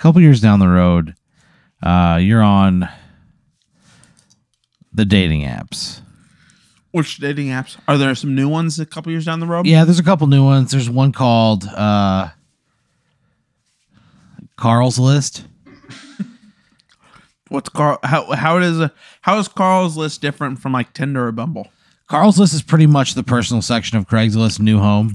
couple years down the road, uh, you're on the dating apps. Which dating apps? Are there some new ones a couple years down the road? Yeah, there's a couple new ones. There's one called uh, Carl's List. What's Carl? How how does how is Carl's list different from like Tinder or Bumble? Carl's List is pretty much the personal section of Craigslist new home.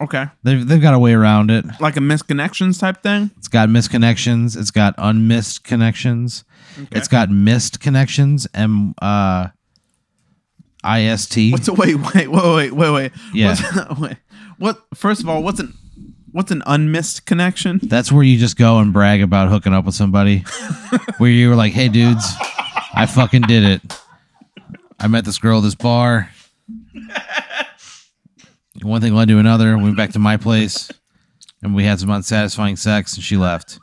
Okay, They've, they've got a way around it. like a misconnections type thing. It's got missed connections. It's got unmissed connections. It's got missed connections. M uh, IST. What's a wait wait wait wait wait wait? Yeah. What's, wait, what? First of all, what's an what's an unmissed connection? That's where you just go and brag about hooking up with somebody. where you were like, "Hey, dudes, I fucking did it. I met this girl at this bar. One thing led to another. We went back to my place, and we had some unsatisfying sex, and she left.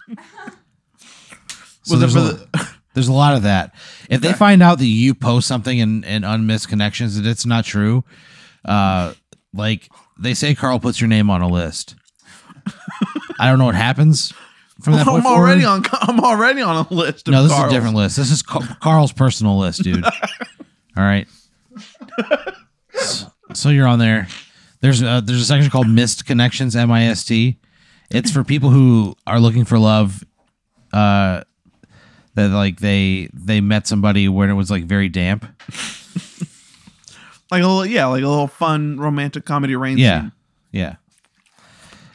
So there's, for a, there's a lot of that. If they find out that you post something in, in unmissed connections that it's not true, uh, like they say, Carl puts your name on a list. I don't know what happens from that. point I'm already forward. on I'm already on a list. Of No, this is a different list. This is Carl's personal list, dude. All right. So, so you're on there. There's a, there's a section called Missed Connections, M I S T. It's for people who are looking for love. Uh, that like they they met somebody when it was like very damp. Like a little yeah, like a little fun romantic comedy rain Yeah, scene. yeah.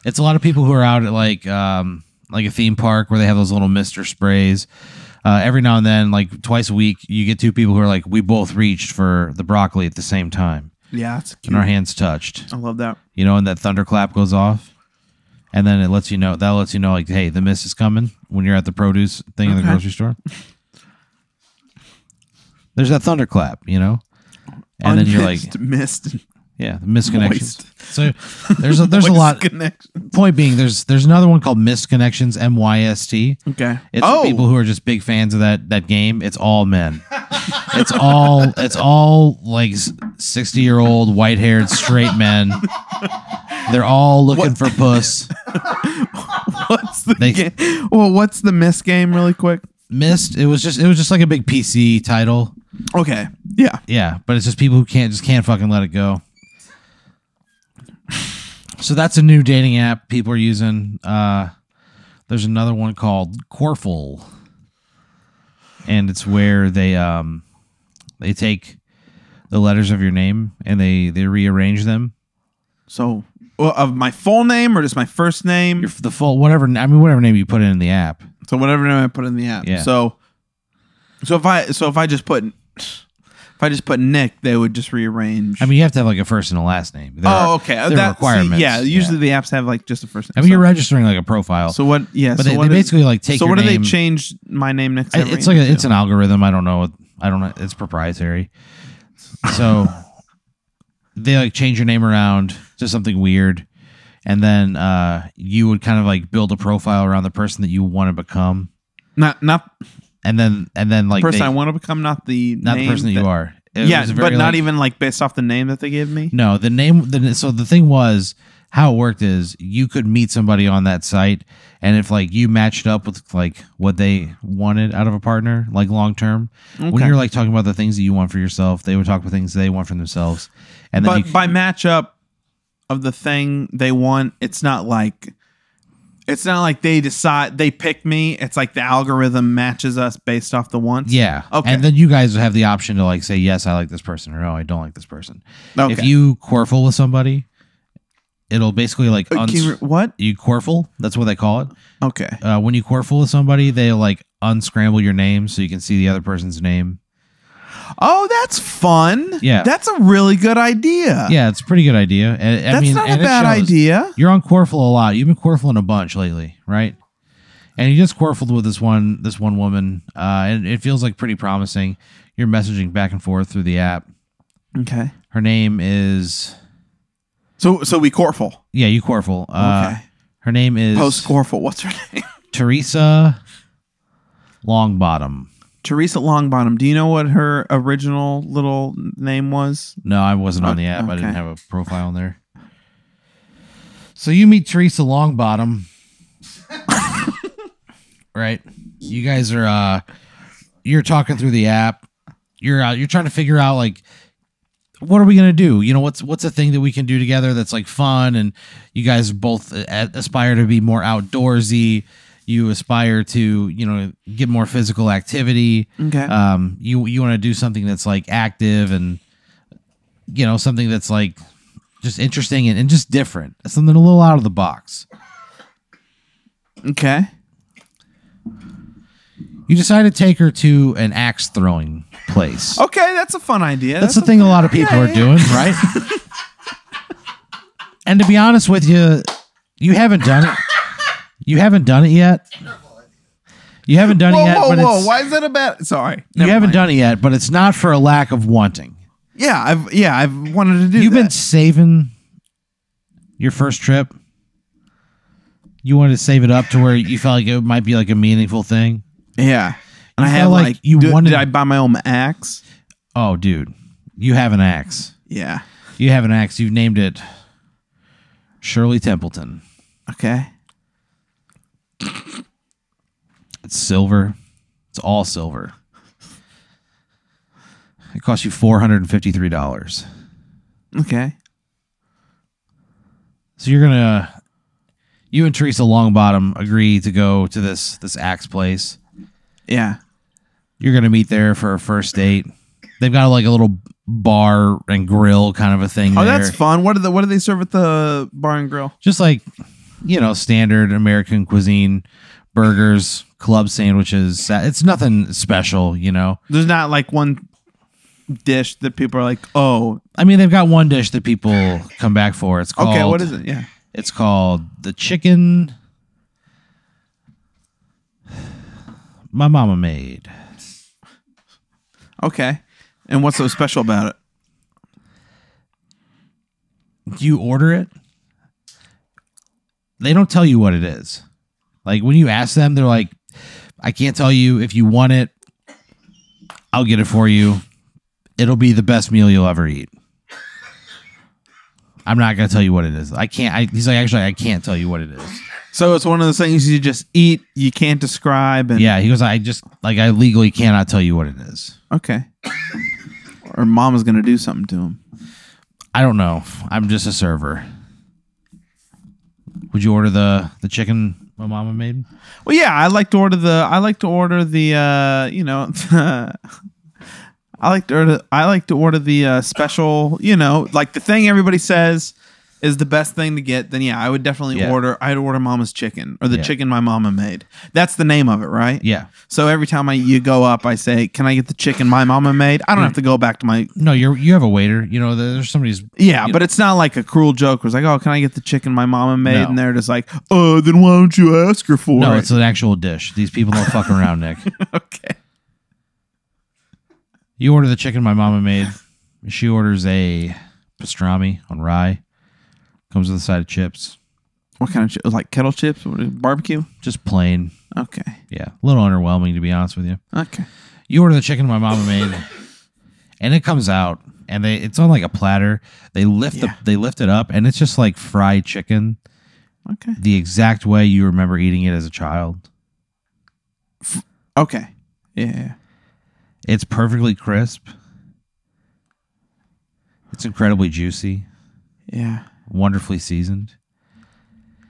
It's a lot of people who are out at like um like a theme park where they have those little mister sprays. Uh, every now and then, like twice a week, you get two people who are like, we both reached for the broccoli at the same time, Yeah, it's cute. and our hands touched. I love that. You know, and that thunderclap goes off, and then it lets you know that lets you know like, hey, the mist is coming when you're at the produce thing in the Okay. grocery store. There's that thunderclap, you know, and then you're like, Unmissed, missed, yeah, the misconnections. So there's a there's a lot. Point being, there's there's another one called Misconnections M Y S T. Okay. It's oh, people who are just big fans of that that game. It's all men. it's all it's all like sixty year old white haired straight men. They're all looking What? for puss. what's the they- game? Well, what's the miss game? Really quick. Myst. It was just it was just like a big PC title. Okay. Yeah. Yeah, but it's just people who can't just can't fucking let it go. So that's a new dating app people are using. Uh, there's another one called Corful, and it's where they um they take the letters of your name and they they rearrange them. So, well, of my full name or just my first name? Your, the full whatever I mean whatever name you put in the app. So whatever name I put in the app. Yeah. So, so if I so if I just put if I just put Nick, they would just rearrange. I mean you have to have like a first and a last name. There oh, okay. there are requirements. yeah. Usually the apps have like just a first. name. I mean you're registering like a profile. So what? Yeah. but so they, what they is- basically like take So your what do name. they change my name next? I- it's like a, it's an algorithm. I don't know. what- I don't know. It's proprietary. So they like change your name around to something weird, and then uh, you would kind of like build a profile around the person that you want to become, not not and then and then like the person they- I want to become, not the not the person that you are. It yeah, but very, not like- even like based off the name that they gave me. No, the name. The, so the thing was how it worked is you could meet somebody on that site, and if like you matched up with like what they wanted out of a partner, like long term, when you're like talking about the things that you want for yourself, they would talk about things they want for themselves, and then but by matchup of the thing they want, it's not like it's not like they decide they pick me. It's like the algorithm matches us based off the wants. yeah, Okay. and then you guys have the option to like say yes, I like this person, or no, I don't like this person. Okay. If you quarful with somebody, it'll basically like Uh, uns- can you re- what? you quarful. That's what they call it. Okay. uh, when you quarful with somebody, they like unscramble your name so you can see the other person's name. Oh, that's fun. Yeah. That's a really good idea. Yeah, it's a pretty good idea. And, I That's mean, not a and it bad shows. idea. You're on Quarful a lot. You've been Quarfling a bunch lately, right? And you just Quarfled with this one this one woman, uh, and it feels like pretty promising. You're messaging back and forth through the app. Okay. Her name is So so we Corful. yeah, you Quarful. Uh, Okay. Her name is Post Corful. What's her name? Teresa Longbottom. Teresa Longbottom. Do you know what her original little name was? No, I wasn't on the Oh, app. I didn't have a profile in there. So you meet Teresa Longbottom. right? You guys are uh you're talking through the app. You're uh, you're trying to figure out like what are we gonna do? You know, what's what's a thing that we can do together that's like fun, and you guys both aspire to be more outdoorsy. You aspire to you know get more physical activity. Okay. Um, you you want to do something that's like active and you know something that's like just interesting and, and just different. Something a little out of the box. okay. You decide to take her to an axe throwing place. Okay, that's a fun idea. That's the thing a lot of people yeah, are yeah. doing, right? and to be honest with you, you haven't done it. You haven't done it yet. You haven't done Whoa, it yet, whoa, but whoa! Why is that a bad? Sorry, you haven't mind. done it yet, but it's not for a lack of wanting. Yeah, I've yeah, I've wanted to do. You've that. been saving your first trip. You wanted to save it up to where you felt like it might be like a meaningful thing. yeah, and You I had like like you do- wanted- Did I buy my own axe? Oh, dude, you have an axe. Yeah. You have an axe. You've named it Shirley Templeton. Okay. It's silver. It's all silver. It costs you four hundred and fifty-three dollars. Okay. So you're gonna, you and Teresa Longbottom agree to go to this this axe place. Yeah. You're gonna meet there for a first date. They've got like a little bar and grill kind of a thing. Oh, there. that's fun. What do the what do they serve at the bar and grill? just like you know standard American cuisine, burgers, club sandwiches. It's nothing special, you know. There's not like one dish that people are like, oh, I mean, they've got one dish that people come back for. It's called okay, what is it? Yeah. It's called the chicken my mama made. Okay. And what's so special about it? Do you order it. They don't tell you what it is. Like when you ask them, they're like, "I can't tell you if you want it. I'll get it for you. It'll be the best meal you'll ever eat." I'm not gonna tell you what it is. I can't. I, he's like, actually, I can't tell you what it is. So it's one of those things you just eat, you can't describe, and Yeah, he goes. I just like I legally cannot tell you what it is. okay. or mama's gonna do something to him. I don't know. I'm just a server. Would you order the the chicken my mama made? Well, yeah, I like to order the. I like to order the. uh You know, I like to order. I like to order the uh, special. You know, like the thing everybody says is the best thing to get. Then yeah, I would definitely Yeah. order. I'd order Mama's chicken or the Yeah. chicken my mama made. That's the name of it, right? Yeah. So every time I you go up, I say, "Can I get the chicken my mama made?" I don't mm. have to go back to my. No, you're you have a waiter. You know, there's somebody's. Yeah, but it's not like a cruel joke. Where it's like, "Oh, can I get the chicken my mama made?" No. And they're just like, "Oh, then why don't you ask her for it? No, it?" it's an actual dish. These people don't fuck around, Nick. okay. You order the chicken my mama made. She orders a pastrami on rye. Comes with a side of chips. What kind of chi- like kettle chips? Barbecue? Just plain. Okay. Yeah. A little underwhelming to be honest with you. Okay. You order the chicken my mama made, and it comes out, and they it's on like a platter. They lift Yeah. the they lift it up, and it's just like fried chicken, Okay. the exact way you remember eating it as a child. Okay. Yeah, Yeah. It's perfectly crisp. It's incredibly juicy, Yeah. Wonderfully seasoned.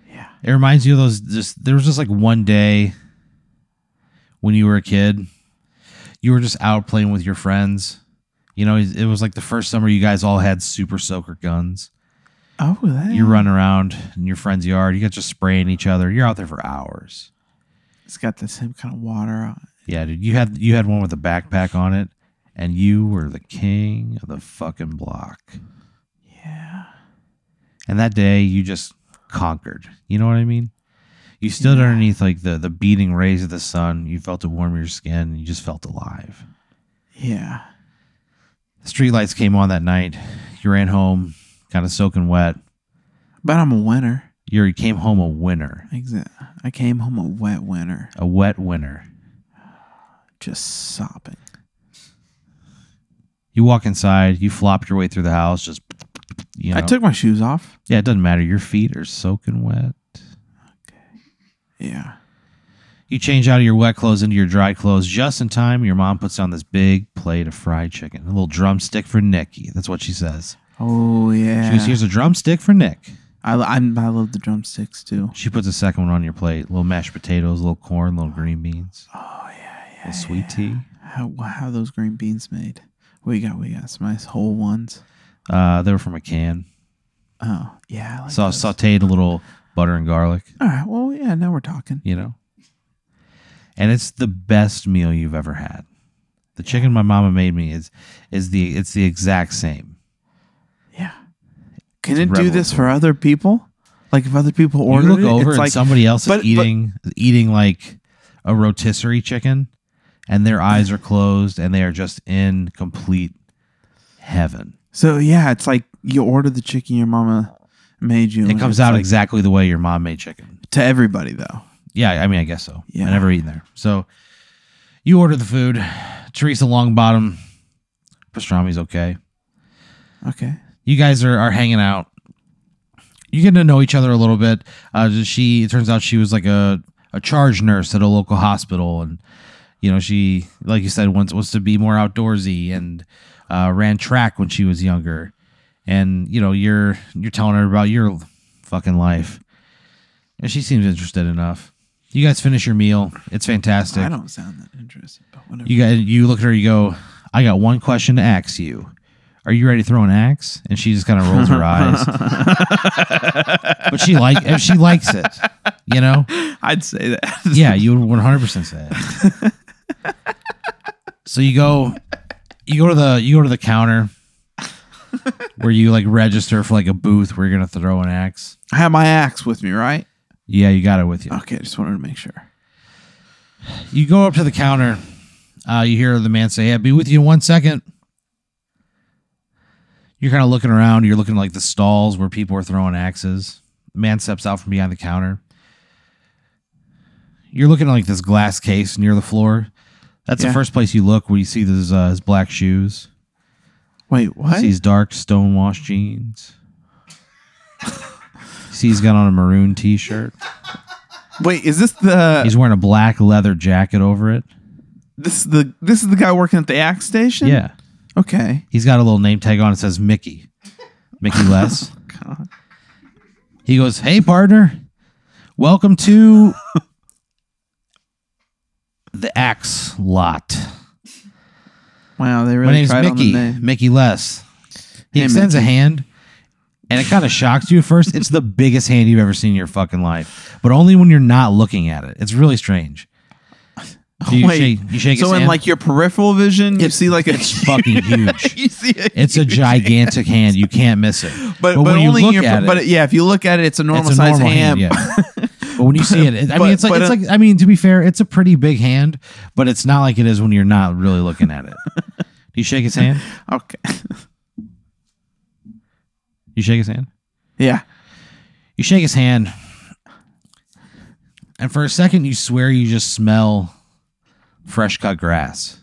Yeah. It reminds you of those. Just there was just like one day when you were a kid, you were just out playing with your friends. You know, it was like the first summer you guys all had super soaker guns. Oh, that. you run around in your friend's yard. You got just spraying each other. You're out there for hours. It's got the same kind of water on it. Yeah, dude. You had you had one with a backpack on it, and you were the king of the fucking block. And that day, you just conquered. You know what I mean? You stood Yeah. underneath like the the beating rays of the sun. You felt it warm your skin. You just felt alive. Yeah. The streetlights came on that night. You ran home, kind of soaking wet. But I'm a winner. You came home a winner, Exactly. I came home a wet winner, a wet winner. just sopping. You walk inside. You flop your way through the house. Just you know, I took my shoes off. yeah, it doesn't matter. Your feet are soaking wet. Okay. Yeah. You change out of your wet clothes into your dry clothes just in time. Your mom puts down this big plate of fried chicken, a little drumstick for Nicky. That's what she says. Oh yeah. She goes, "Here's a drumstick for Nick." I, I'm, I love the drumsticks too. She puts a second one on your plate. little mashed potatoes, little corn, little green beans. Oh yeah, yeah. little sweet tea. How how are those green beans made? We got we got some nice whole ones. Uh, they were from a can. Oh yeah. I like So those. sauteed a little butter and garlic. All right. Well, yeah. Now we're talking. you know. And it's the best meal you've ever had. The chicken my mama made me is is the it's the exact same. Yeah. Can It's it do this for other people? Like if other people You order look it, over it's and like somebody else is but- but- eating eating like a rotisserie chicken, and their eyes are closed and they are just in complete heaven. So yeah. It's like you order the chicken your mama made you. It and comes it's out like exactly the way your mom made chicken. to everybody though. Yeah, I mean, I guess so. Yeah. I never eaten there. So you order the food. Teresa Longbottom, pastrami's okay. Okay. you guys are, are hanging out. You get to know each other a little bit. Uh, she it turns out she was like a, a charge nurse at a local hospital, and you know she, like you said, wants wants to be more outdoorsy and uh, ran track when she was younger. And you know you're you're telling her about your fucking life, and she seems interested enough. You guys finish your meal. It's fantastic. I don't sound that interested, but whatever. You got you look at her. You go. I got one question to ask you. Are you ready to throw an axe? And she just kind of rolls her eyes. but she like if she likes it, you know. I'd say that. Yeah, you would one hundred percent say it. so you go, you go to the you go to the counter where you like register for like a booth where you're gonna throw an axe. I have my axe with me, right? Yeah, you got it with you. Okay, just wanted to make sure. You go up to the counter. Uh, you hear the man say, "Yeah, be with you in one second. You're kind of looking around. You're looking like the stalls where people are throwing axes. The man steps out from behind the counter. You're looking at like this glass case near the floor. That's Yeah. the first place you look where you see his, uh, his black shoes. Wait, what? See his dark stonewashed jeans. see he's got on a maroon t-shirt. Wait, is this the He's wearing a black leather jacket over it. this is the this is the guy working at the axe station? Yeah. Okay. He's got a little name tag on it says Mickey. Mickey Less. God. He goes, Hey partner, welcome to the Axe Lot. Wow, they really My name's tried on Mickey. the name. Mickey Less. He Hey, extends a hand and it kind of shocks you at first. It's the biggest hand you've ever seen in your fucking life. But only when you're not looking at it. It's really strange. So you Wait, shake you shake his so in hand. like your peripheral vision, you see like a it's fucking huge. you see it. It's a gigantic hand. You can't miss it. but, but, when you only look in your, at it, but yeah, if you look at it, it's a normal a size hand. yeah. but when you see it, I but- mean, it's like but, it's like I mean, to be fair, it's a pretty big hand, but it's not like it is when you're not really looking at it. Do you shake his hand? Okay. You shake his hand. Yeah. You shake his hand, and for a second, you swear you just smell fresh cut grass.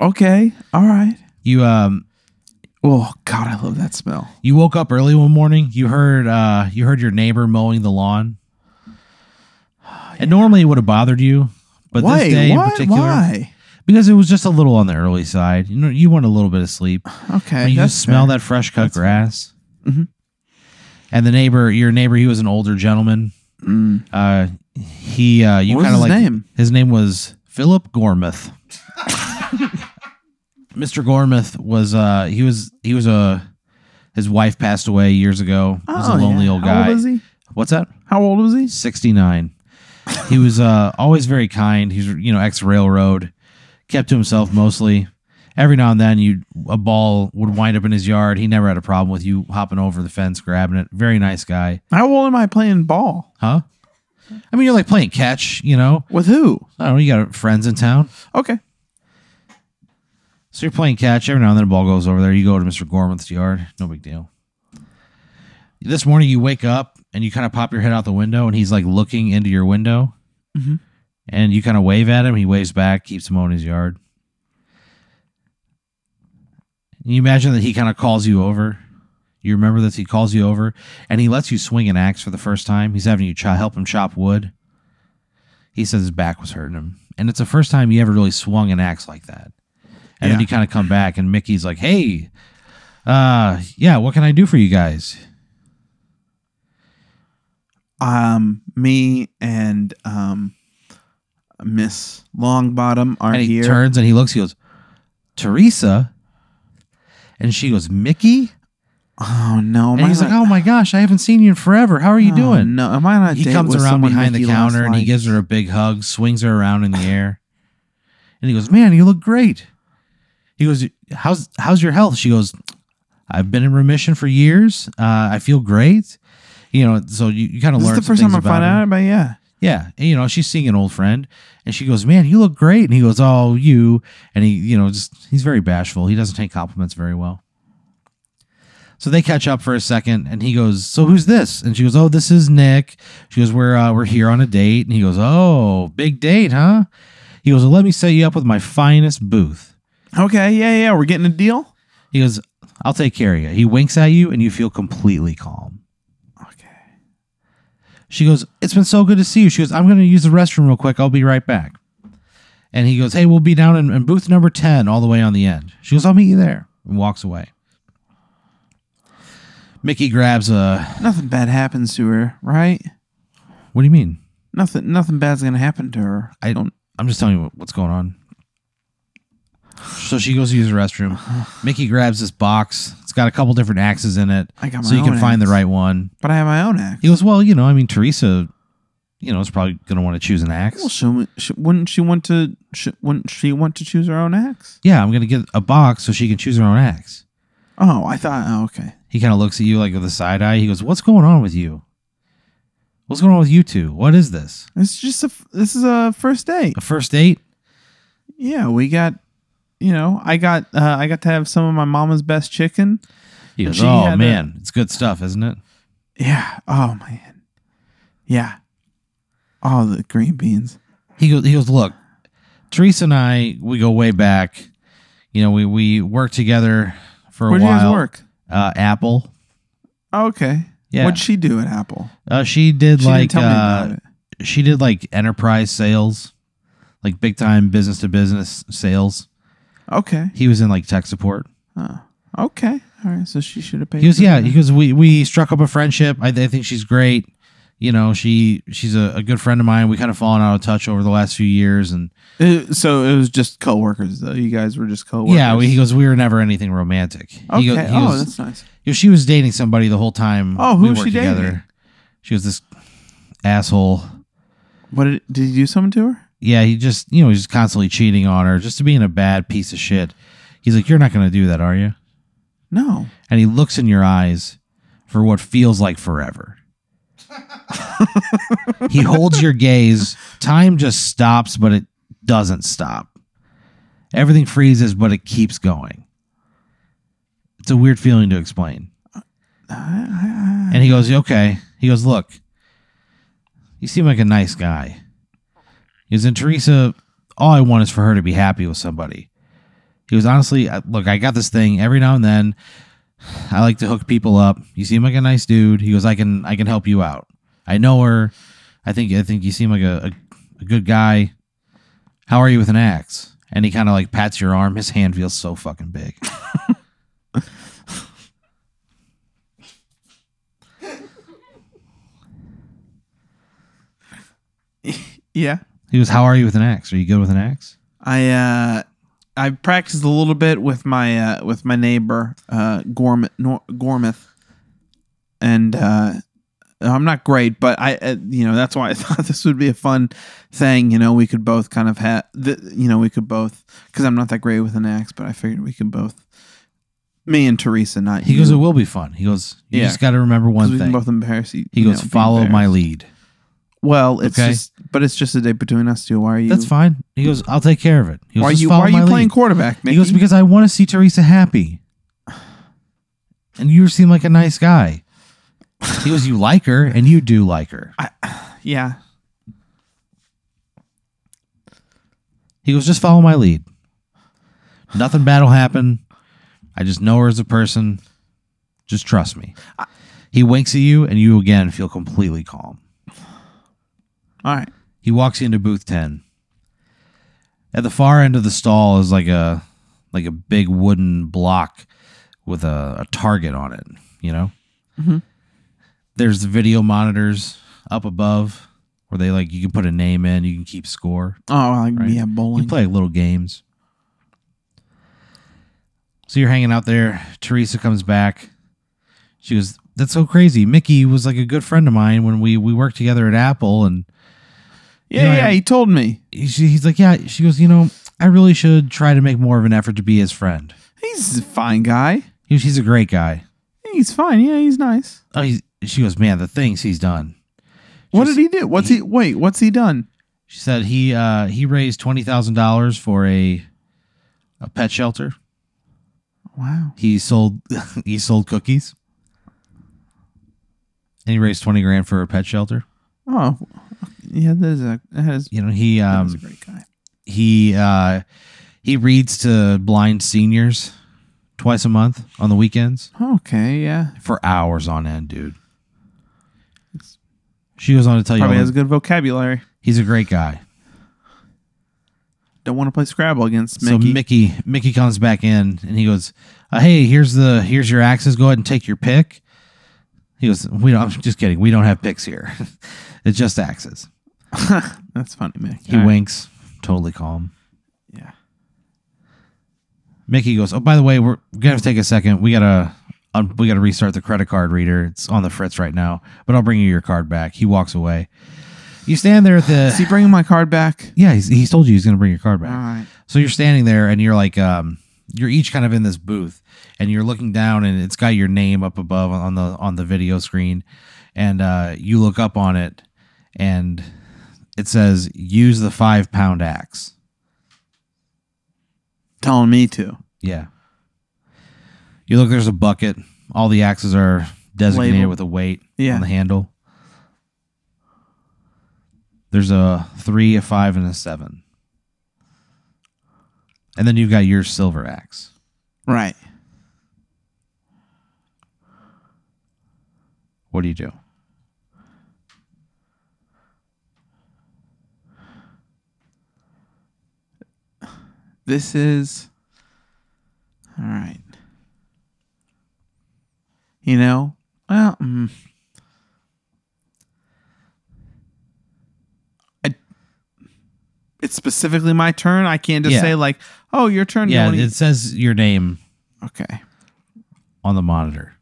Okay. All right. You um Oh God, I love that smell. you woke up early one morning. You heard uh you heard your neighbor mowing the lawn. And normally it would have bothered you, but Why? this day in particular, Why? because it was just a little on the early side. You know, you want a little bit of sleep. Okay. When you that's just smell fair. that fresh cut That's fair. grass. Mhm. And the neighbor, your neighbor, he was an older gentleman. Mm. Uh, he, uh, you What was kind of his like name? his name was Philip Gormouth. Mr. Gormouth was uh he was he was a his wife passed away years ago. He was a Oh, lonely yeah. old How guy. old is he? What's that? How old was he? 69. He was uh, always very kind. He's you know ex railroad, kept to himself mostly. Every now and then, you a ball would wind up in his yard. He never had a problem with you hopping over the fence, grabbing it. Very nice guy, How old am I playing ball? huh? I mean, you're like playing catch, you know. With who? I don't know. You got friends in town, Okay. so you're playing catch. Every now and then, a ball goes over there. You go to Mister Gorman's yard. No big deal. This morning, you wake up and you kind of pop your head out the window, and he's like looking into your window. Mhm. and you kind of wave at him. He waves back, keeps him on his yard. You imagine that he kind of calls you over. You remember this? He calls you over and he lets you swing an axe for the first time. He's having you ch- help him chop wood. he says his back was hurting him, and it's the first time he ever really swung an axe like that. And then you kind of come back, and Mickey's like, "Hey, uh, yeah, what can I do for you guys?" Um, me and um, Miss Longbottom are and he here. turns and he looks. He goes, "Teresa," and she goes, "Mickey." oh no! am And I he's like, "Oh my gosh, I haven't seen you in forever. How are you oh, doing?" No, am I not? he date comes with around someone behind the Mickey counter and he gives her a big hug, swings her around in the air, and he goes, "Man, you look great." He goes, "How's how's your health?" She goes, "I've been in remission for years. Uh, I feel great." You know, so you, you kind of This learn is the first time I find out about yeah. Yeah, and, you know, she's seeing an old friend, and she goes, "Man, you look great." And he goes, "Oh, you." And he, you know, just he's very bashful. He doesn't take compliments very well. So they catch up for a second, and he goes, "So who's this?" And she goes, "Oh, this is Nick." She goes, "We're uh, we're here on a date." And he goes, "Oh, big date, huh?" He goes, well, "Let me set you up with my finest booth." Okay, yeah, yeah, we're getting a deal. He goes, "I'll take care of you." He winks at you, and you feel completely calm. She goes, It's been so good to see you. She goes, I'm going to use the restroom real quick. I'll be right back. And he goes, Hey, we'll be down in, in booth number 10 all the way on the end. She goes, I'll meet you there. And walks away. Mickey grabs a. Nothing bad happens to her, right? What do you mean? Nothing. Nothing bad's gonna happen to her. I don't. I'm just telling you what's going on. So she goes to use the restroom. Uh-huh. Mickey grabs this box. It's got a couple different axes in it. I got my So you can own find the axe. right one. But I have my own axe. He goes, Well, you know, I mean, Teresa, you know, is probably going to want to choose an axe. Well, she, she, wouldn't she want to? Sh wouldn't she want to choose her own axe? Yeah, I'm going to get a box so she can choose her own axe. Oh, I thought. Oh, okay. He kind of looks at you like with a side eye. He goes, "What's going on with you? What's going on with you two? What is this? It's just a. f- This is a first date. A first date?" Yeah, we got. You know, I got. Uh, I got to have some of my mama's best chicken. He goes, "Oh had a- man, it's good stuff, isn't it?" Yeah. Oh man. Yeah. Oh, the green beans. He goes, "He goes, look, Teresa and I, we go way back. You know, we we worked together for a Where while. guys work? Uh, Apple. Oh, okay. Yeah. What'd she do at Apple? Uh, she did She like didn't tell me uh, she did like enterprise sales, like big time business to business sales. Okay. He was in like tech support. Oh, okay. All right. So she should have paid. He goes, for yeah. that. He goes, we we struck up a friendship. I, I think she's great. You know, she she's a, a good friend of mine. We kind of fallen out of touch over the last few years, and Uh, so it was just coworkers, though. You guys were just coworkers. yeah, we, he goes, we were never anything romantic. He Okay. go- he oh, goes- that's nice. he goes, she was dating somebody the whole time. Oh, who we was worked she dating? She was this asshole. What did did you do something to her? Yeah, he just you know he's constantly cheating on her, just to being a bad piece of shit. He's like, you're not going to do that, are you? No. and he looks in your eyes for what feels like forever. he holds your gaze. Time just stops, but it doesn't stop. Everything freezes, but it keeps going. It's a weird feeling to explain. And he goes, Okay. He goes, Look, you seem like a nice guy. Goes, And Teresa, all I want is for her to be happy with somebody. He was Honestly, look, I got this thing every now and then. I like to hook people up. You seem like a nice dude. He goes, I can I can help you out. I know her. I think I think you seem like a, a, a good guy. How are you with an axe? And he kind of like pats your arm. His hand feels so fucking big. Yeah. He goes, How are you with an axe? Are you good with an axe? I uh I practiced a little bit with my uh with my neighbor uh Gorm Nor- Gormith, and uh I'm not great, but I uh, you know that's why I thought this would be a fun thing. You know, we could both kind of have you know we could both because I'm not that great with an axe, but I figured we could both. Me and Teresa, not He you. goes, It will be fun. He goes, You Yeah. just got to remember 'Cause one we can thing. both embarrass you. He you goes, know, be Follow my embarrassed. lead. Well, it's Okay. just, but it's just a date between us two. Why are you? That's fine. He goes, I'll take care of it. He goes, Why are "Just you? follow Why are my you playing lead." quarterback, Mickey? He goes, Because I want to see Teresa happy. And you seem like a nice guy. He goes, You like her, and you do like her. yeah, He goes, Just follow my lead. Nothing bad will happen. I just know her as a person. Just trust me. He winks at you, and you again feel completely calm. All right. He walks into booth 10. At the far end of the stall is like a like a big wooden block with a, a target on it, you know? Mhm. There's the video monitors up above where they like you can put a name in, you can keep score. Oh, like Right. yeah, bowling. You play little games. So you're hanging out there. Teresa comes back. She goes, "That's so crazy. Mickey was like a good friend of mine when we we worked together at Apple." And yeah, you know, yeah. I- He told me he- he's like, "Yeah." She goes, "You know, I really should try to make more of an effort to be his friend. he's a fine guy. He, he's a great guy." He's fine. Yeah, he's nice. Oh, he's, she goes, "Man, the things he's done." What Just- did he do? What's he? Wait, what's he done? She said he uh, he raised twenty thousand dollars for a a pet shelter. Wow. He sold he sold cookies. And he raised twenty grand for a pet shelter. Oh, yeah. That is a that is, You know, he is a um great guy. he uh he reads to blind seniors twice a month on the weekends Okay, yeah. for hours on end, dude. She goes on to tell you Probably has a good vocabulary. he's a great guy. Don't want to play Scrabble against So Mickey. Mickey Mickey comes back in and he goes, uh, "Hey, here's the here's your axes. Go ahead and take your pick." He goes, "We don't. I'm just kidding. We don't have picks here. it's just axes." That's funny, Mickey. He winks, totally calm. Yeah. Mickey goes, "Oh, by the way, we're gonna have to take a second. We gotta um, we gotta restart the credit card reader. It's on the fritz right now, but I'll bring you your card back." He walks away. You stand there at the. Is he the bringing my card back? yeah. He's, he's told you he's gonna bring your card back. All right. So you're standing there and you're like, um, you're each kind of in this booth and you're looking down and it's got your name up above on the on the video screen, and uh, you look up on it and it says use the five pound axe. Telling me to. Yeah. You look. There's a bucket. All the axes are designated Labeled. with a weight Yeah. on the handle. There's a three, a five, and a seven. And then you've got your silver axe. Right. What do you do? This is all right. You know, well, mm, I, it's specifically my turn. I can't just Yeah. say like, "Oh, your turn." Yeah, it says your name okay. on the monitor.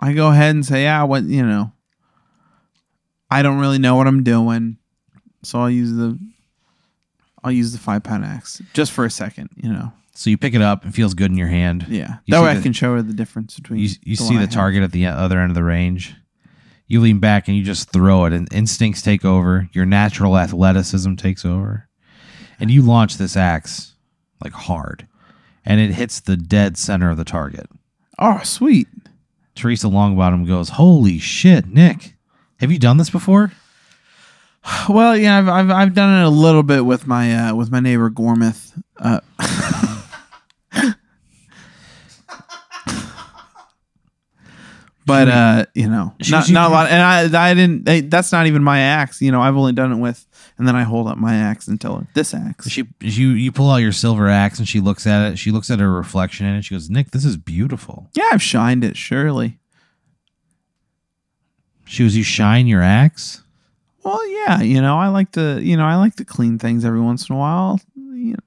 I go ahead and say, "Yeah, what you know." I don't really know what I'm doing, so I'll use the, I'll use the five pound axe just for a second. You know, So you pick it up. It feels good in your hand. yeah. You that see way I the- can show her the difference between. You, you see I the have. target at the other end of the range. You lean back and you just throw it, and instincts take over. Your natural athleticism takes over, and you launch this axe like hard, and it hits the dead center of the target. Oh, sweet. Teresa Longbottom goes, "Holy shit, Nick! Have you done this before?" Well, yeah, I've, I've I've done it a little bit with my uh, with my neighbor Gormith. Uh, but uh, you know, not not a lot. And I I didn't. They, that's not even my axe. You know, I've only done it with, and then I hold up my axe and tell her this axe. She you you pull out your silver axe, and she looks at it. She looks at her reflection in it. She goes, "Nick, this is beautiful." Yeah, I've shined it. Surely. She goes, "You shine your axe." Well, yeah, you know, I like to, you know, I like to clean things every once in a while. You know.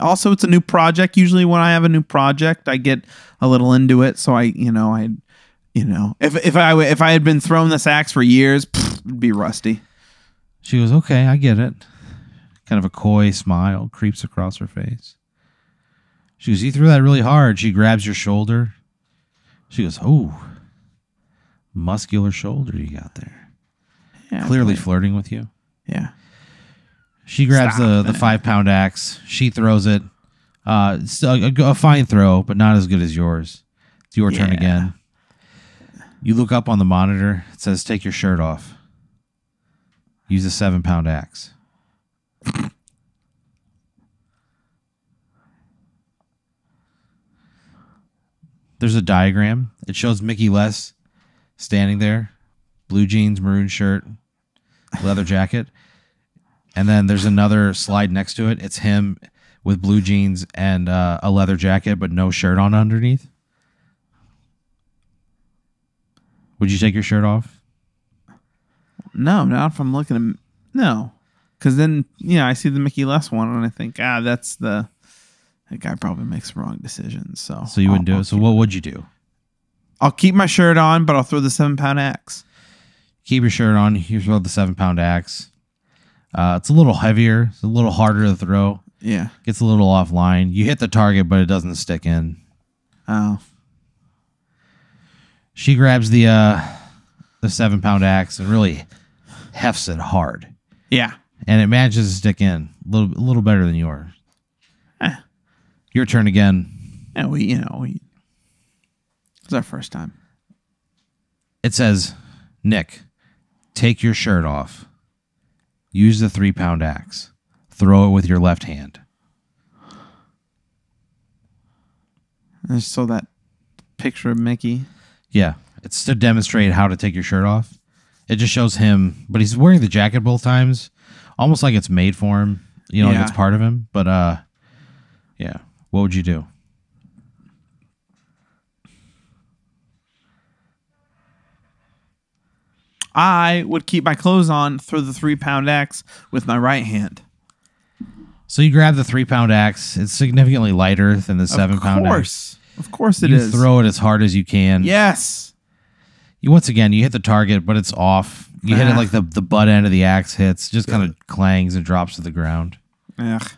Also, it's a new project. Usually, when I have a new project, I get a little into it. So I, you know, I, you know, if if I if I had been throwing this axe for years, pfft, it'd be rusty. She goes, okay, I get it. Kind of a coy smile creeps across her face. She goes, you threw that really hard. She grabs your shoulder. She goes, oh, muscular shoulder you got there. Yeah, Clearly but- flirting with you. yeah. She grabs Stop the, the it. five pound axe. She throws it. Uh, it's a, a- a fine throw, but not as good as yours. It's your turn again. You look up on the monitor. It says, take your shirt off. Use a seven pound axe. There's a diagram. It shows Mickey Less standing there, blue jeans, maroon shirt, leather jacket. And then there's another slide next to it. It's him with blue jeans and uh, a leather jacket, but no shirt on underneath. Would you take your shirt off? No, not if I'm looking at no, because then yeah, I see the Mickey Les one and I think ah, that's the that guy probably makes wrong decisions. So So you wouldn't I'll, do it. So what would you do? I'll keep my shirt on, but I'll throw the seven pound axe. Keep your shirt on. You throw the seven pound axe. Uh, it's a little heavier. It's a little harder to throw. Yeah. Gets a little offline. You hit the target, but it doesn't stick in. Oh. She grabs the uh, the seven pound axe and really hefts it hard, Yeah. and it manages to stick in a little a little better than yours. Eh. Your turn again. And we, you know, we. It's our first time. It says, Nick, take your shirt off. Use the three pound axe. Throw it with your left hand. I saw that picture of Mickey. Yeah, it's to demonstrate how to take your shirt off. It just shows him, but he's wearing the jacket both times, almost like it's made for him. You know, like Yeah. it's part of him. But uh, yeah. What would you do? I would keep my clothes on, throw the three pound axe with my right hand. So you grab the three pound axe. It's significantly lighter than the seven of pound axe. course. Of course it you is. throw it as hard as you can. Yes. You once again you hit the target, but it's off. You hit it Ah. like the the butt end of the axe hits, just kind of clangs and drops to the ground. Ugh.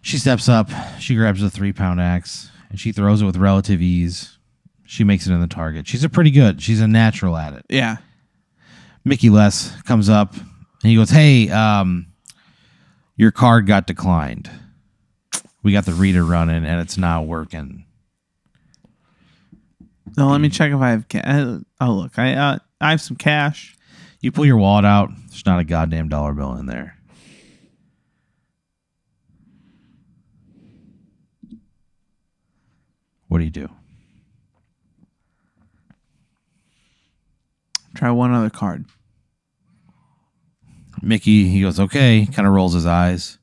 She steps up. She grabs the three pound axe and she throws it with relative ease. She makes it in the target. She's a pretty good. She's a natural at it. Yeah. Mickey Les comes up and he goes, "Hey, um, your card got declined. We got the reader running and it's not working." Now let me check if I have. Ca- uh, oh look, I uh, I have some cash. You pull your wallet out. There's not a goddamn dollar bill in there. What do you do? Try one other card. Mickey, he goes, okay, kind of rolls his eyes.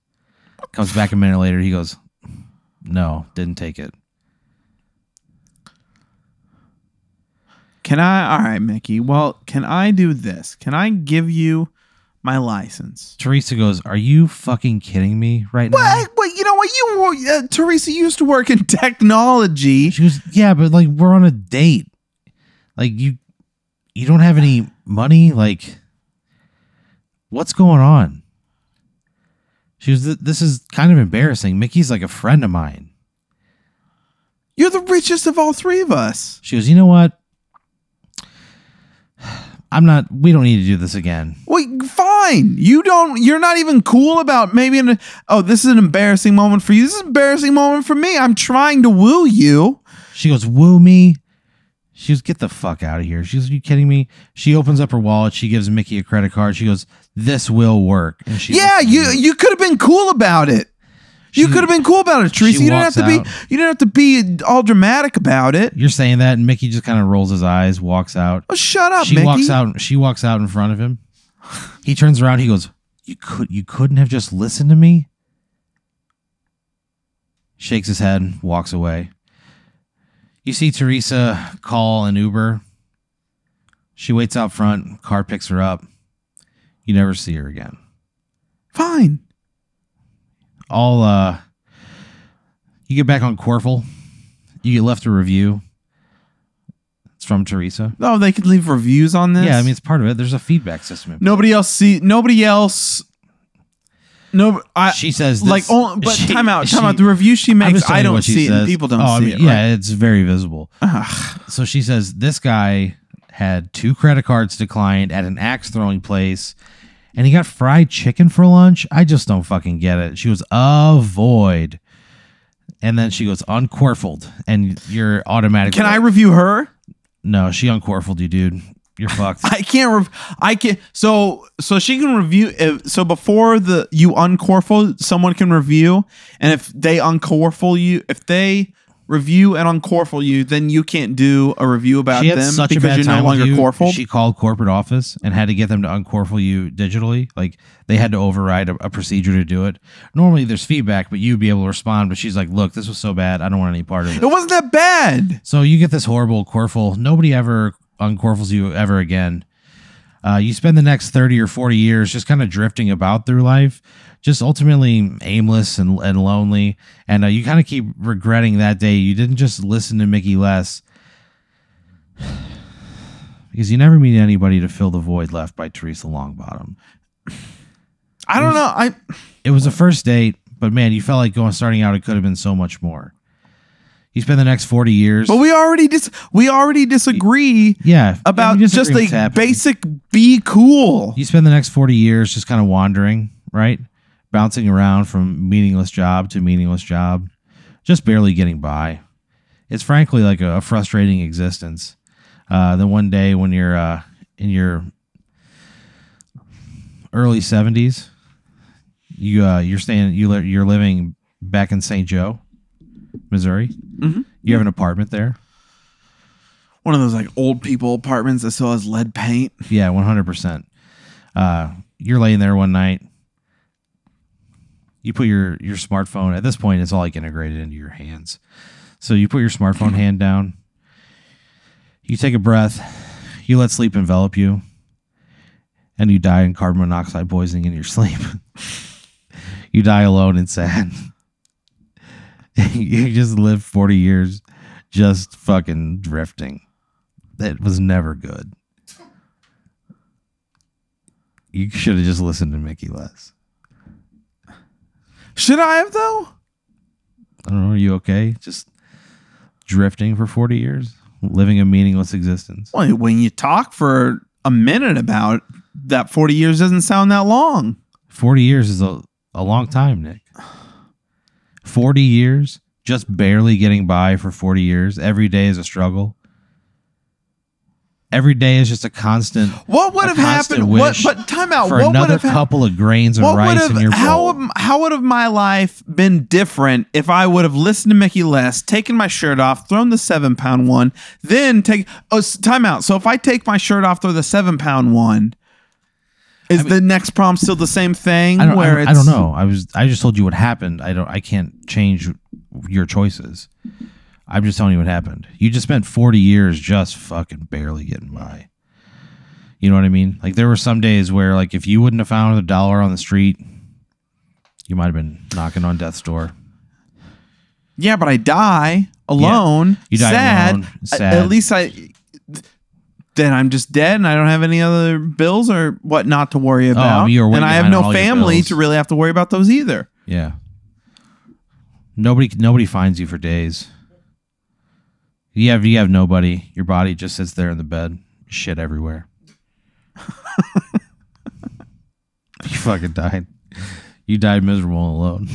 Comes back a minute later. He goes, no, didn't take it. Can I? All right, Mickey. Well, can I do this? Can I give you my license? Teresa goes, are you fucking kidding me right now? What? What? You know what? You uh, Teresa used to work in technology. She goes, yeah, but like we're on a date. Like you, you don't have any money. Like, what's going on? She was, this is kind of embarrassing. Mickey's like a friend of mine. You're the richest of all three of us. She goes, you know what? I'm not. We don't need to do this again. Wait, fine. You don't. You're not even cool about maybe. An, oh, this is an embarrassing moment for you. This is an embarrassing moment for me. I'm trying to woo you. She goes, woo me. She goes, get the fuck out of here. She goes, are you kidding me? She opens up her wallet. She gives Mickey a credit card. She goes, this will work. And she yeah, you me. you could have been cool about it. You could have been cool about it, Teresa. You don't have walks to be. You don't have to be all dramatic about it. You're saying that, and Mickey just kind of rolls his eyes, walks out. Oh, shut up, she Mickey. walks out. She walks out in front of him. He turns around. He goes, "You could. You couldn't have just listened to me." Shakes his head, walks away. You see Teresa call an Uber. She waits out front. Car picks her up. You never see her again. Fine. All uh, you get back on Corfle. You get left a review. It's from Teresa. Oh, they could leave reviews on this. Yeah, I mean it's part of it. There's a feedback system. Nobody else see. Nobody else. No, I she says like. Oh, but she- time out. Time she- out. The review she makes, I don't see it. and. People don't Oh, I mean, it. Yeah, it's very visible. Ugh. So she says this guy had two credit cards declined at an axe throwing place, and he got fried chicken for lunch. I just don't fucking get it. She was avoid, and then she goes uncorfled, and you're automatically. Can I review her? No, she uncorfled you, dude. You're fucked. I can't. Rev- I can. So so she can review. If, so before the you uncorfle, someone can review, and if they uncorfle you, if they review and uncorfle you, then you can't do a review about she had them such a because bad you're time no with longer you, corfled. She called corporate office and had to get them to uncorfle you digitally. Like they had to override a, a procedure to do it. Normally there's feedback, but you'd be able to respond. But she's like, "Look, this was so bad. I don't want any part of it." it wasn't that bad. So you get this horrible corfle. Nobody ever uncorfles you ever again. Uh, you spend the next 30 or 40 years just kind of drifting about through life, just ultimately aimless and, and lonely. And uh, you kind of keep regretting that day you didn't just listen to Mickey Less because you never meet anybody to fill the void left by Teresa Longbottom. I don't know. I It was a first date, but man, you felt like going starting out, it could have been so much more. You spend the next 40 years. but we already dis we already disagree yeah. about disagree just a basic be cool. You spend the next 40 years just kind of wandering, right? Bouncing around from meaningless job to meaningless job, just barely getting by. It's frankly like a, a frustrating existence. Uh, then one day when you're uh, in your early 70s, you uh, you're staying you li- you're living back in St. Joe, Missouri. Mhm. You have an apartment there. One of those like old people apartments that still has lead paint. Yeah, one hundred percent. Uh, you're laying there one night. You put your your smartphone. At this point, it's all like integrated into your hands. So you put your smartphone hand down. You take a breath. You let sleep envelop you, and you die in carbon monoxide poisoning in your sleep. you die alone and sad. you just live forty years, just fucking drifting. That was never good. You should have just listened to Mickey less. Should I have though? I don't know. Are you okay? Just drifting for 40 years, living a meaningless existence. Well, when you talk for a minute about that 40 years doesn't sound that long. 40 years is a, a long time, Nick. 40 years, just barely getting by for 40 years. Every day is a struggle. Every day is just a constant What would have happened? What? But time out. for What would another couple of grains of rice have in your how bowl. would- how would have my life been different if I would have listened to Mickey Less, taken my shirt off, thrown the seven pound one, then take oh time out. So if I take my shirt off, throw the seven pound one, is the next prompt still the same thing? I don't, where I, I don't know. I was I just told you what happened. I don't I can't change your choices. I'm just telling you what happened. You just spent 40 years just fucking barely getting by. You know what I mean? Like there were some days where like if you wouldn't have found a dollar on the street, you might have been knocking on death's door. Yeah, but I die alone. You die sad. alone, sad. At least I. Then I'm just dead, and I don't have any other bills or what not to worry oh, about. you were way and I have behind no all your family bills. to really have to worry about those either. Yeah. Nobody nobody finds you for days. You have you have nobody. Your body just sits there in the bed, shit everywhere. you fucking died. You died miserable and alone.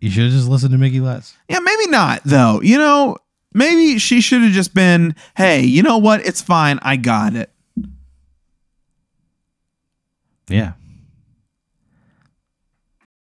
You should have just listened to Mickey Less. Yeah, maybe not though. You know, maybe she should have just been, "Hey, you know what? It's fine. I got it." Yeah.